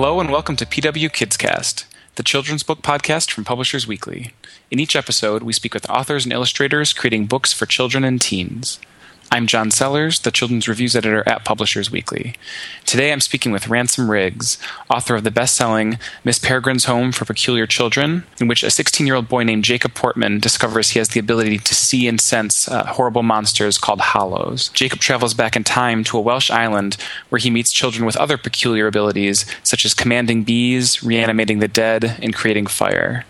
Hello and welcome to PW Kidscast, the children's book podcast from Publishers Weekly. In each episode, we speak with authors and illustrators creating books for children and teens. I'm John Sellers, the children's reviews editor at Publishers Weekly. Today I'm speaking with Ransom Riggs, author of the best selling Miss Peregrine's Home for Peculiar Children, in which a 16 year old boy named Jacob Portman discovers he has the ability to see and sense uh, horrible monsters called hollows. Jacob travels back in time to a Welsh island where he meets children with other peculiar abilities, such as commanding bees, reanimating the dead, and creating fire.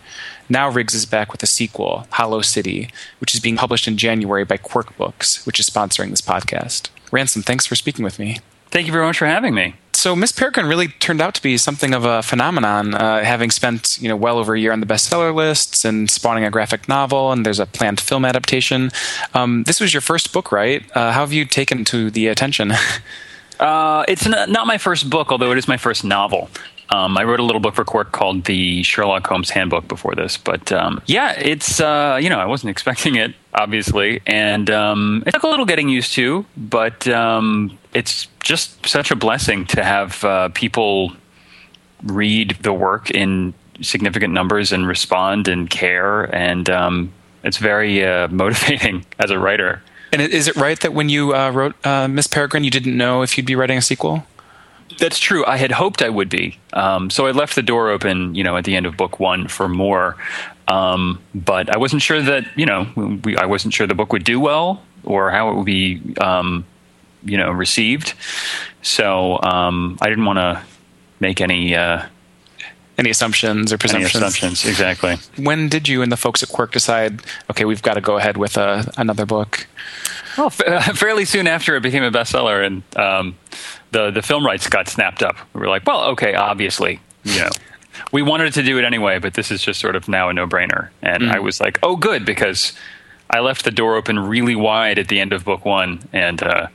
Now Riggs is back with a sequel, Hollow City, which is being published in January by Quirk Books, which is sponsoring this podcast. Ransom, thanks for speaking with me. Thank you very much for having me. So Miss Peregrine really turned out to be something of a phenomenon, uh, having spent you know well over a year on the bestseller lists and spawning a graphic novel, and there's a planned film adaptation. Um, this was your first book, right? Uh, how have you taken to the attention? uh, it's not my first book, although it is my first novel. Um, I wrote a little book for Quirk called the Sherlock Holmes Handbook before this, but um, yeah, it's uh, you know I wasn't expecting it obviously, and um, it took a little getting used to, but um, it's just such a blessing to have uh, people read the work in significant numbers and respond and care, and um, it's very uh, motivating as a writer. And is it right that when you uh, wrote uh, Miss Peregrine, you didn't know if you'd be writing a sequel? That's true. I had hoped I would be. Um, so I left the door open, you know, at the end of book one for more. Um, but I wasn't sure that, you know, we, I wasn't sure the book would do well or how it would be, um, you know, received. So um, I didn't want to make any. Uh, any assumptions or presumptions? Any assumptions, exactly. When did you and the folks at Quirk decide, okay, we've got to go ahead with a, uh, another book? Well, fairly soon after it became a bestseller, and um, the the film rights got snapped up. We were like, well, okay, obviously, you know, we wanted to do it anyway, but this is just sort of now a no brainer. And mm. I was like, oh, good, because I left the door open really wide at the end of book one, and uh,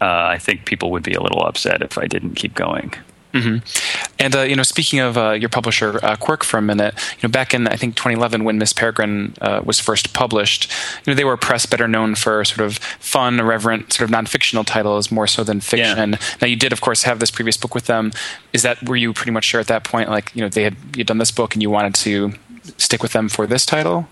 uh, I think people would be a little upset if I didn't keep going. Mm-hmm. And uh, you know, speaking of uh, your publisher uh, Quirk for a minute, you know, back in I think 2011 when Miss Peregrine uh, was first published, you know, they were a press better known for sort of fun, irreverent, sort of non-fictional titles more so than fiction. Yeah. Now, you did, of course, have this previous book with them. Is that were you pretty much sure at that point, like you know, they had you done this book and you wanted to stick with them for this title?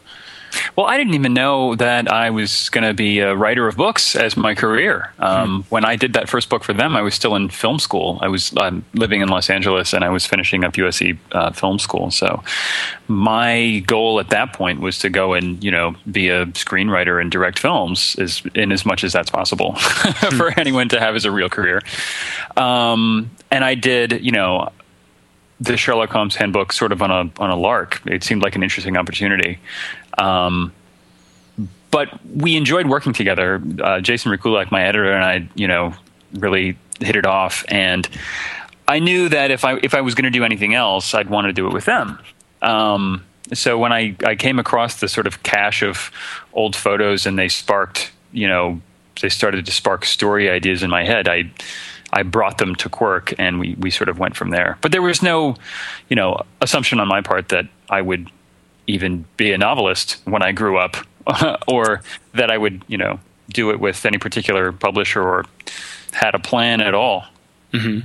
Well, I didn't even know that I was going to be a writer of books as my career. Um, hmm. When I did that first book for them, I was still in film school. I was um, living in Los Angeles and I was finishing up USC uh, film school. So my goal at that point was to go and you know be a screenwriter and direct films as in as much as that's possible for hmm. anyone to have as a real career. Um, and I did, you know, the Sherlock Holmes handbook sort of on a on a lark. It seemed like an interesting opportunity. Um, but we enjoyed working together. Uh, Jason Rekulak, my editor, and I, you know, really hit it off. And I knew that if I if I was going to do anything else, I'd want to do it with them. Um, so when I, I came across the sort of cache of old photos and they sparked, you know, they started to spark story ideas in my head. I I brought them to Quirk, and we we sort of went from there. But there was no, you know, assumption on my part that I would even be a novelist when I grew up, or that I would, you know, do it with any particular publisher or had a plan at all. Mm-hmm.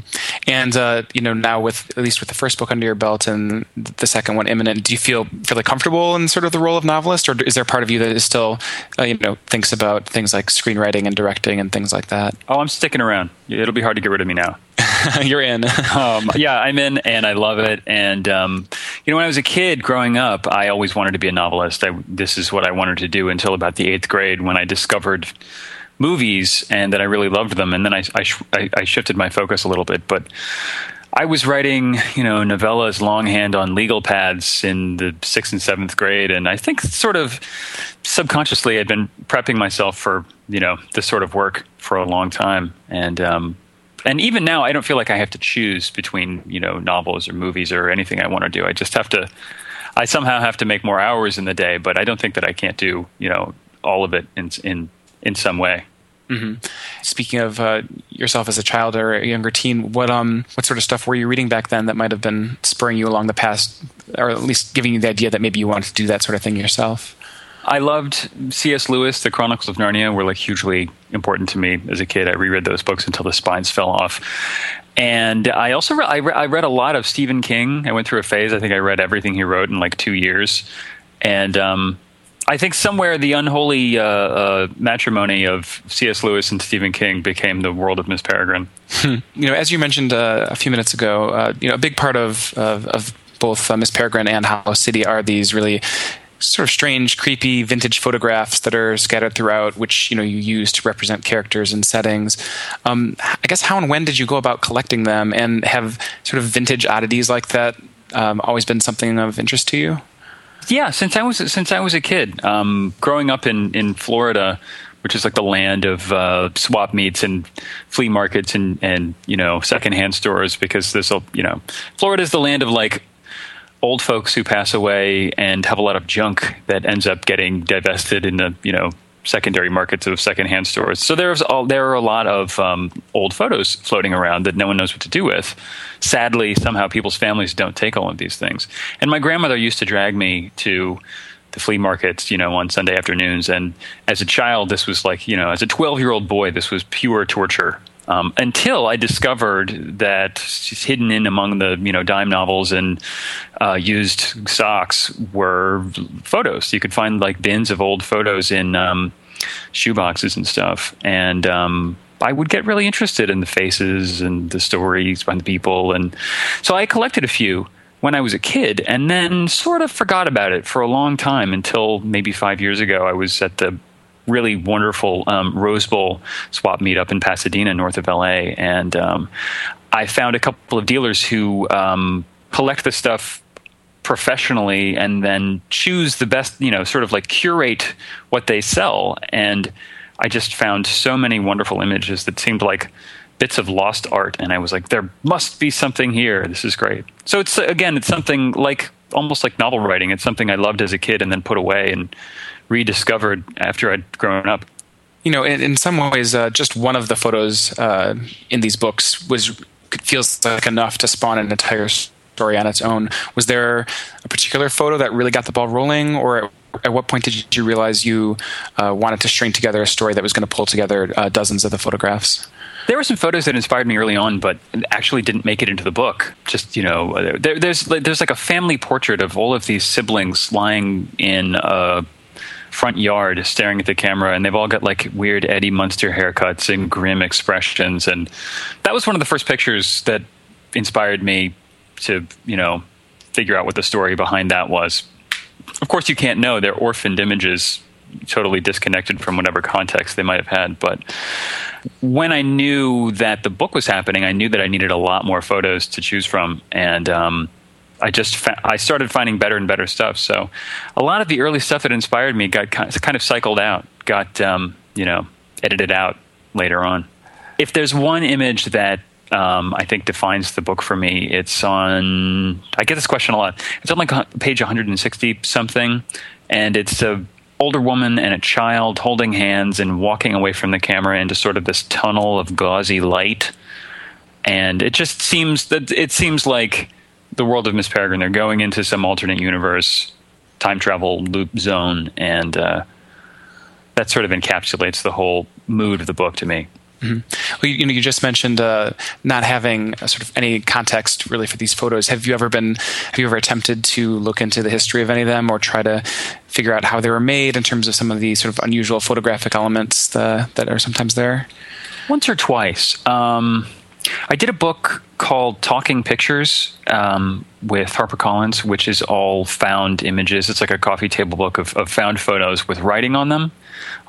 And uh, you know, now with at least with the first book under your belt and the second one imminent, do you feel fairly comfortable in sort of the role of novelist, or is there part of you that is still, uh, you know, thinks about things like screenwriting and directing and things like that? Oh, I'm sticking around. It'll be hard to get rid of me now. You're in. um, yeah, I'm in, and I love it. And um, you know, when I was a kid growing up, I always wanted to be a novelist. I, this is what I wanted to do until about the eighth grade when I discovered movies and that I really loved them. And then I, I, I shifted my focus a little bit, but I was writing, you know, novellas longhand on legal pads in the sixth and seventh grade, and I think sort of subconsciously I'd been prepping myself for, you know, this sort of work for a long time, and um, and even now I don't feel like I have to choose between, you know, novels or movies or anything I want to do. I just have to, I somehow have to make more hours in the day, but I don't think that I can't do, you know, all of it in in in some way. Mm-hmm. Speaking of uh, yourself as a child or a younger teen, what um what sort of stuff were you reading back then that might have been spurring you along the past, or at least giving you the idea that maybe you wanted to do that sort of thing yourself? I loved C.S. Lewis. The Chronicles of Narnia were like hugely important to me as a kid. I reread those books until the spines fell off. And I also re- I, re- I read a lot of Stephen King. I went through a phase. I think I read everything he wrote in like two years. And um, I think somewhere the unholy uh, uh, matrimony of C.S. Lewis and Stephen King became the world of Miss Peregrine. you know, as you mentioned uh, a few minutes ago, uh, you know, a big part of of, of both uh, Miss Peregrine and Hollow City are these really sort of strange, creepy vintage photographs that are scattered throughout, which you know you use to represent characters and settings. Um, I guess how and when did you go about collecting them, and have sort of vintage oddities like that um, always been something of interest to you? Yeah, since I was since I was a kid, um, growing up in in Florida, which is like the land of uh, swap meets and flea markets and and you know secondhand stores, because there's a you know Florida is the land of like old folks who pass away and have a lot of junk that ends up getting divested in the you know secondary markets of secondhand stores. So there's all, there are a lot of um, old photos floating around that no one knows what to do with. Sadly, somehow people's families don't take all of these things. And my grandmother used to drag me to the flea markets, you know, on Sunday afternoons. And as a child, this was like, you know, as a 12 year old boy, this was pure torture. Um, until I discovered that hidden in among the you know dime novels and uh, used socks were photos. You could find like bins of old photos in um, shoeboxes and stuff, and um, I would get really interested in the faces and the stories behind the people, and so I collected a few when I was a kid, and then sort of forgot about it for a long time until maybe five years ago. I was at the really wonderful um, Rose Bowl swap meetup in Pasadena, north of LA, and um, I found a couple of dealers who um, collect the stuff professionally and then choose the best, you know, sort of like curate what they sell. And I just found so many wonderful images that seemed like bits of lost art. And i was like there must be something here. This is great. So it's again it's something like almost like novel writing it's something i loved as a kid and then put away and rediscovered after I'd grown up. You know, in, in some ways, uh, just one of the photos uh, in these books was feels like enough to spawn an entire story on its own. Was there a particular photo that really got the ball rolling, or at what point did you realize you uh, wanted to string together a story that was going to pull together uh, dozens of the photographs? There were some photos that inspired me early on, but actually didn't make it into the book. Just you know, there, there's there's like a family portrait of all of these siblings lying in a front yard staring at the camera, and they've all got like weird Eddie Munster haircuts and grim expressions. And that was one of the first pictures that inspired me to, you know, figure out what the story behind that was. Of course, you can't know. They're orphaned images, totally disconnected from whatever context they might have had. But when I knew that the book was happening, I knew that I needed a lot more photos to choose from. And, um, I just fa- I started finding better and better stuff. So a lot of the early stuff that inspired me got kind of cycled out, got um, you know edited out later on. If there's one image that um, I think defines the book for me, it's on. I get this question a lot. It's on like page 160 something, and it's a older woman and a child holding hands and walking away from the camera into sort of this tunnel of gauzy light. And it just seems that it seems like the world of Miss Peregrine. They're going into some alternate universe, time travel loop zone, and uh, that sort of encapsulates the whole mood of the book to me. Mm-hmm. Well, you, you, know, you just mentioned uh, not having sort of any context really for these photos. Have you ever been? Have you ever attempted to look into the history of any of them, or try to figure out how they were made in terms of some of the sort of unusual photographic elements the, that are sometimes there? Once or twice. Um, I did a book called Talking Pictures um, with HarperCollins, which is all found images. It's like a coffee table book of, of, found photos with writing on them,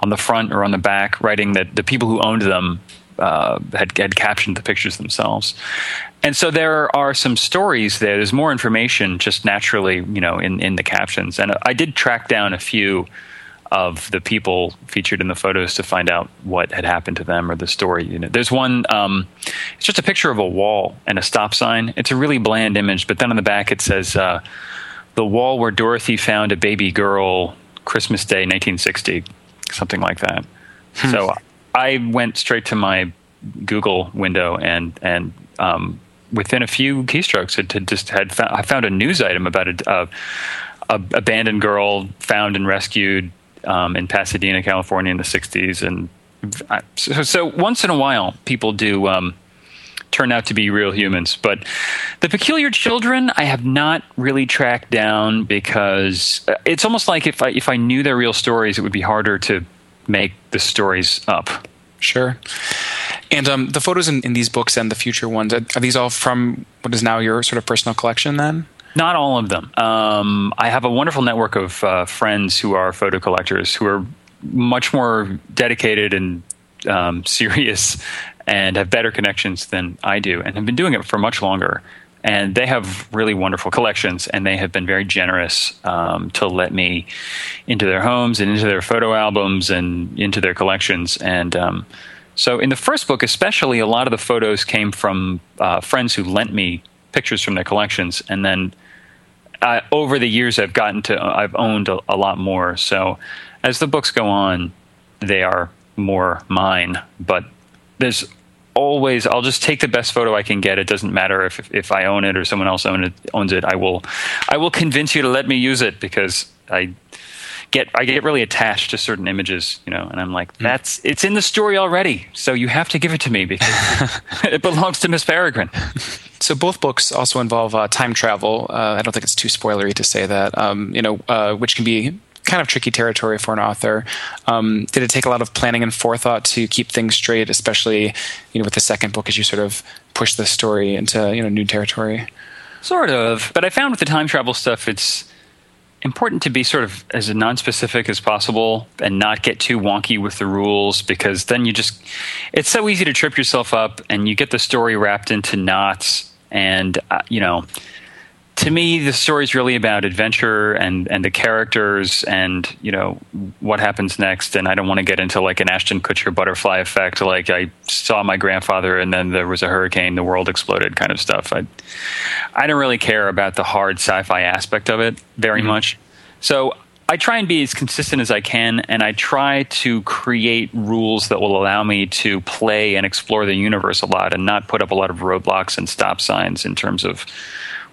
on the front or on the back, writing that the people who owned them uh, had, had captioned the pictures themselves. And so there are some stories there. There's more information just naturally, you know, in, in the captions. And I did track down a few of the people featured in the photos to find out what had happened to them or the story. You know, there's one. Um, it's just a picture of a wall and a stop sign. It's a really bland image, but then on the back it says uh, the wall where Dorothy found a baby girl, Christmas Day, 1960, something like that. Hmm. So I went straight to my Google window and and um, within a few keystrokes, it had just had found, I found a news item about a, a, a abandoned girl found and rescued um, in Pasadena, California, in the '60s, and I, so, so, once in a while, people do um, turn out to be real humans. But the peculiar children, I have not really tracked down because uh, it's almost like if I if I knew their real stories, it would be harder to make the stories up. Sure. And um, the photos in, in, these books and the future ones are, are, these all from what is now your sort of personal collection? Then not all of them. Um, I have a wonderful network of uh, friends who are photo collectors who are much more dedicated and um, serious and have better connections than I do, and have been doing it for much longer. And they have really wonderful collections, and they have been very generous um, to let me into their homes and into their photo albums and into their collections. And um, so, in the first book, especially, a lot of the photos came from uh, friends who lent me pictures from their collections, and then over the years, I've gotten to I've owned a, a lot more. So, as the books go on, they are more mine. But there's always I'll just take the best photo I can get. It doesn't matter if if I own it or someone else own it, owns it. I will I will convince you to let me use it because I get I get really attached to certain images, you know, and I'm like, hmm. that's it's in the story already, so you have to give it to me because it belongs to Miss Peregrine. So both books also involve uh, time travel. Uh, I don't think it's too spoilery to say that. Um, you know, uh, which can be kind of tricky territory for an author. Um, did it take a lot of planning and forethought to keep things straight, especially you know with the second book as you sort of push the story into you know new territory? Sort of, but I found with the time travel stuff, it's important to be sort of as non-specific as possible and not get too wonky with the rules because then you just it's so easy to trip yourself up and you get the story wrapped into knots and uh, you know to me, the story is really about adventure and, and the characters and you know what happens next. And I don't want to get into like an Ashton Kutcher butterfly effect, like I saw my grandfather and then there was a hurricane, the world exploded, kind of stuff. I I don't really care about the hard sci-fi aspect of it very mm-hmm. much. So I try and be as consistent as I can, and I try to create rules that will allow me to play and explore the universe a lot, and not put up a lot of roadblocks and stop signs in terms of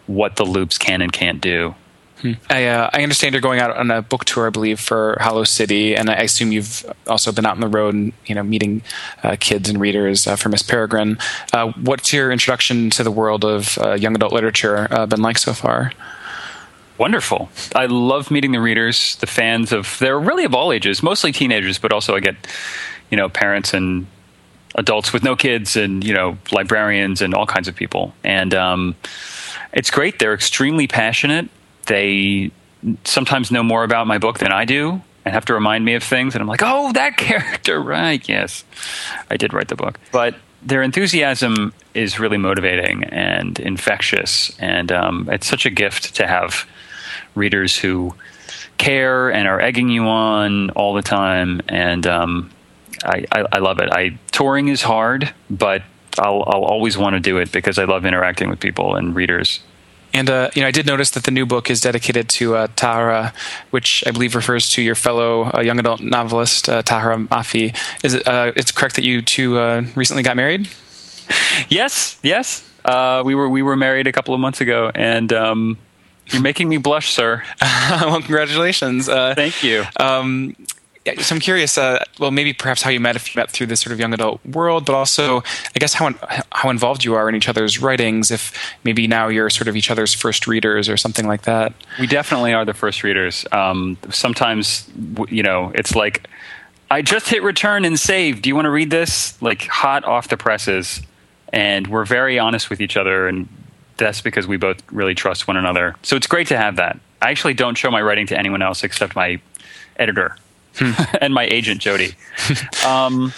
what the loops can and can't do. Hmm. I, uh, I, understand you're going out on a book tour, I believe, for Hollow City, and I assume you've also been out on the road and you know meeting uh, kids and readers uh, for Miss Peregrine. Uh, what's your introduction to the world of uh, young adult literature uh, been like so far? Wonderful. I love meeting the readers, the fans of. They're really of all ages, mostly teenagers, but also I get you know parents and adults with no kids, and you know librarians and all kinds of people, and. Um, it's great. They're extremely passionate. They sometimes know more about my book than I do and have to remind me of things. And I'm like, oh, that character, right? Yes, I did write the book. But their enthusiasm is really motivating and infectious. And um, it's such a gift to have readers who care and are egging you on all the time. And um, I, I, I love it. I touring is hard, but I'll, I'll always want to do it because I love interacting with people and readers. And uh, you know, I did notice that the new book is dedicated to uh, Tahereh, which I believe refers to your fellow uh, young adult novelist uh, Tahereh Mafi. Is it? Uh, it's correct that you two uh, recently got married? Yes, yes. we were we were married a couple of months ago, and um, you're making me blush, sir. well, congratulations. Thank you. Um, so I'm curious. Uh, well, maybe perhaps how you met, if you met through this sort of young adult world, but also, I guess how how involved you are in each other's writings. If maybe now you're sort of each other's first readers or something like that. We definitely are the first readers. Um, sometimes, you know, it's like I just hit return and save. Do you want to read this? Like hot off the presses, and we're very honest with each other, and that's because we both really trust one another. So it's great to have that. I actually don't show my writing to anyone else except my editor and my agent Jodi. Um,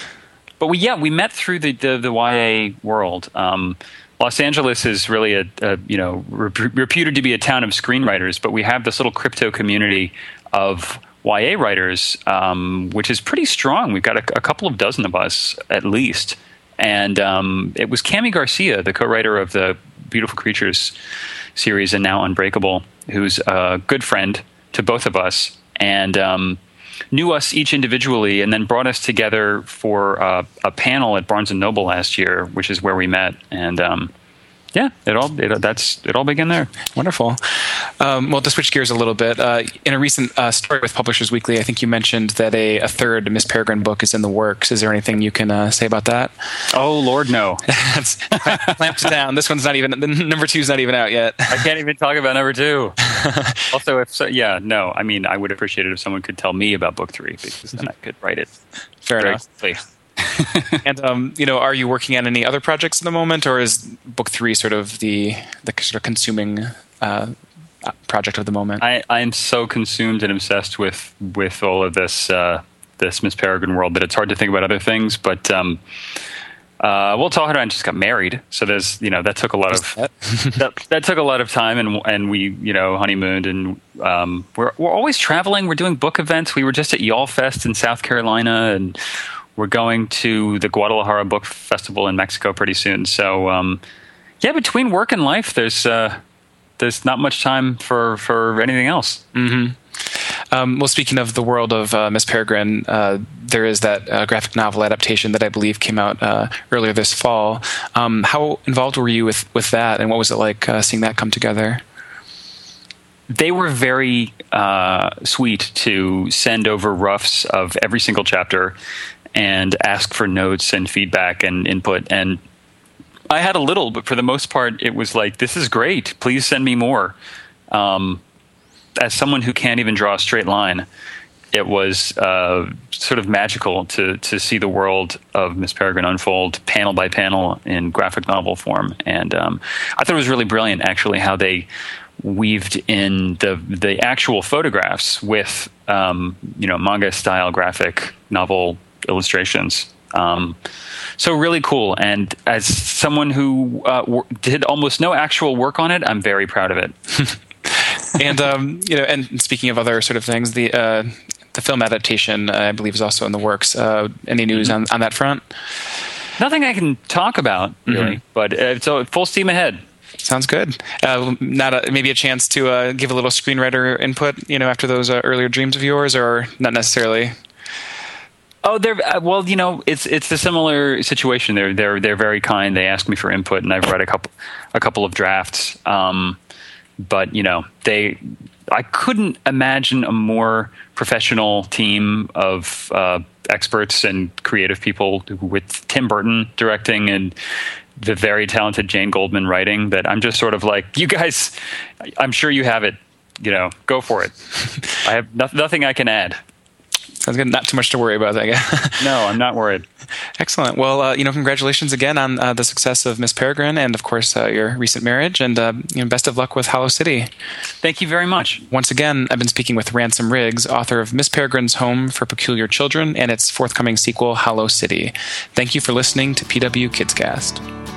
but we yeah we met through the the, the YA world. Um, Los Angeles is really a, a you know reputed to be a town of screenwriters, but we have this little crypto community of YA writers, um, which is pretty strong. We've got a, a, couple of dozen of us at least, and um, it was Kami Garcia, the co-writer of the Beautiful Creatures series and now Unbreakable, who's a good friend to both of us, and um, knew us each individually and then brought us together for uh, a panel at Barnes and Noble last year, which is where we met. And um, yeah, it all it, that's it all began there. Wonderful. Um, well, to switch gears a little bit, uh, in a recent uh, story with Publishers Weekly, I think you mentioned that a, a third Miss Peregrine book is in the works. Is there anything you can uh, say about that? Oh Lord, no. That's clamped down. This one's not even the number two's not even out yet. I can't even talk about number two. also, if so, yeah, no. I mean, I would appreciate it if someone could tell me about book three because then I could write it. Fair enough. Quickly. and um, you know, are you working on any other projects at the moment, or is book three sort of the the sort of consuming uh, project of the moment? I, I am so consumed and obsessed with with all of this uh, this Miss Peregrine world that it's hard to think about other things. But um, uh, well, Tahereh and I just got married, so there's you know that took a lot of that, that, took a lot of time, and and we you know honeymooned, and um, we're we're always traveling. We're doing book events. We were just at YALLFest in South Carolina, and we're going to the Guadalajara Book Festival in Mexico pretty soon. So, um, yeah, between work and life, there's uh, there's not much time for for anything else. Mm-hmm. Um, well, speaking of the world of uh, Miss Peregrine, uh, there is that uh, graphic novel adaptation that I believe came out uh, earlier this fall. Um, how involved were you with with that, and what was it like uh, seeing that come together? they were very uh, sweet to send over roughs of every single chapter and ask for notes and feedback and input. And I had a little, but for the most part, it was like, this is great. Please send me more. Um, as someone who can't even draw a straight line, it was uh, sort of magical to to see the world of Miss Peregrine unfold panel by panel in graphic novel form, and um, I thought it was really brilliant actually how they weaved in the the actual photographs with um, you know manga style graphic novel illustrations. Um, so really cool. And as someone who uh, did almost no actual work on it, I'm very proud of it. and um, you know, and speaking of other sort of things, the uh, the film adaptation, uh, I believe, is also in the works. Uh, any news mm-hmm. on, on that front? Nothing I can talk about really, mm-hmm. but uh, so full steam ahead. Sounds good. Uh, not a, maybe a chance to uh, give a little screenwriter input, you know, after those uh, earlier dreams of yours, or not necessarily. Oh, they're uh, well. You know, it's it's a similar situation. They're they're they're very kind. They ask me for input, and I've read a couple a couple of drafts. Um, but you know, they I couldn't imagine a more professional team of uh, experts and creative people with Tim Burton directing and the very talented Jane Goldman writing. That I'm just sort of like, you guys. I'm sure you have it. You know, go for it. I have no- nothing I can add. Sounds good. Not too much to worry about, I guess. no, I'm not worried. Excellent. Well, uh, you know, congratulations again on uh, the success of Miss Peregrine, and of course uh, your recent marriage, and uh, you know, best of luck with Hollow City. Thank you very much. Once again, I've been speaking with Ransom Riggs, author of Miss Peregrine's Home for Peculiar Children and its forthcoming sequel, Hollow City. Thank you for listening to PW Kidscast.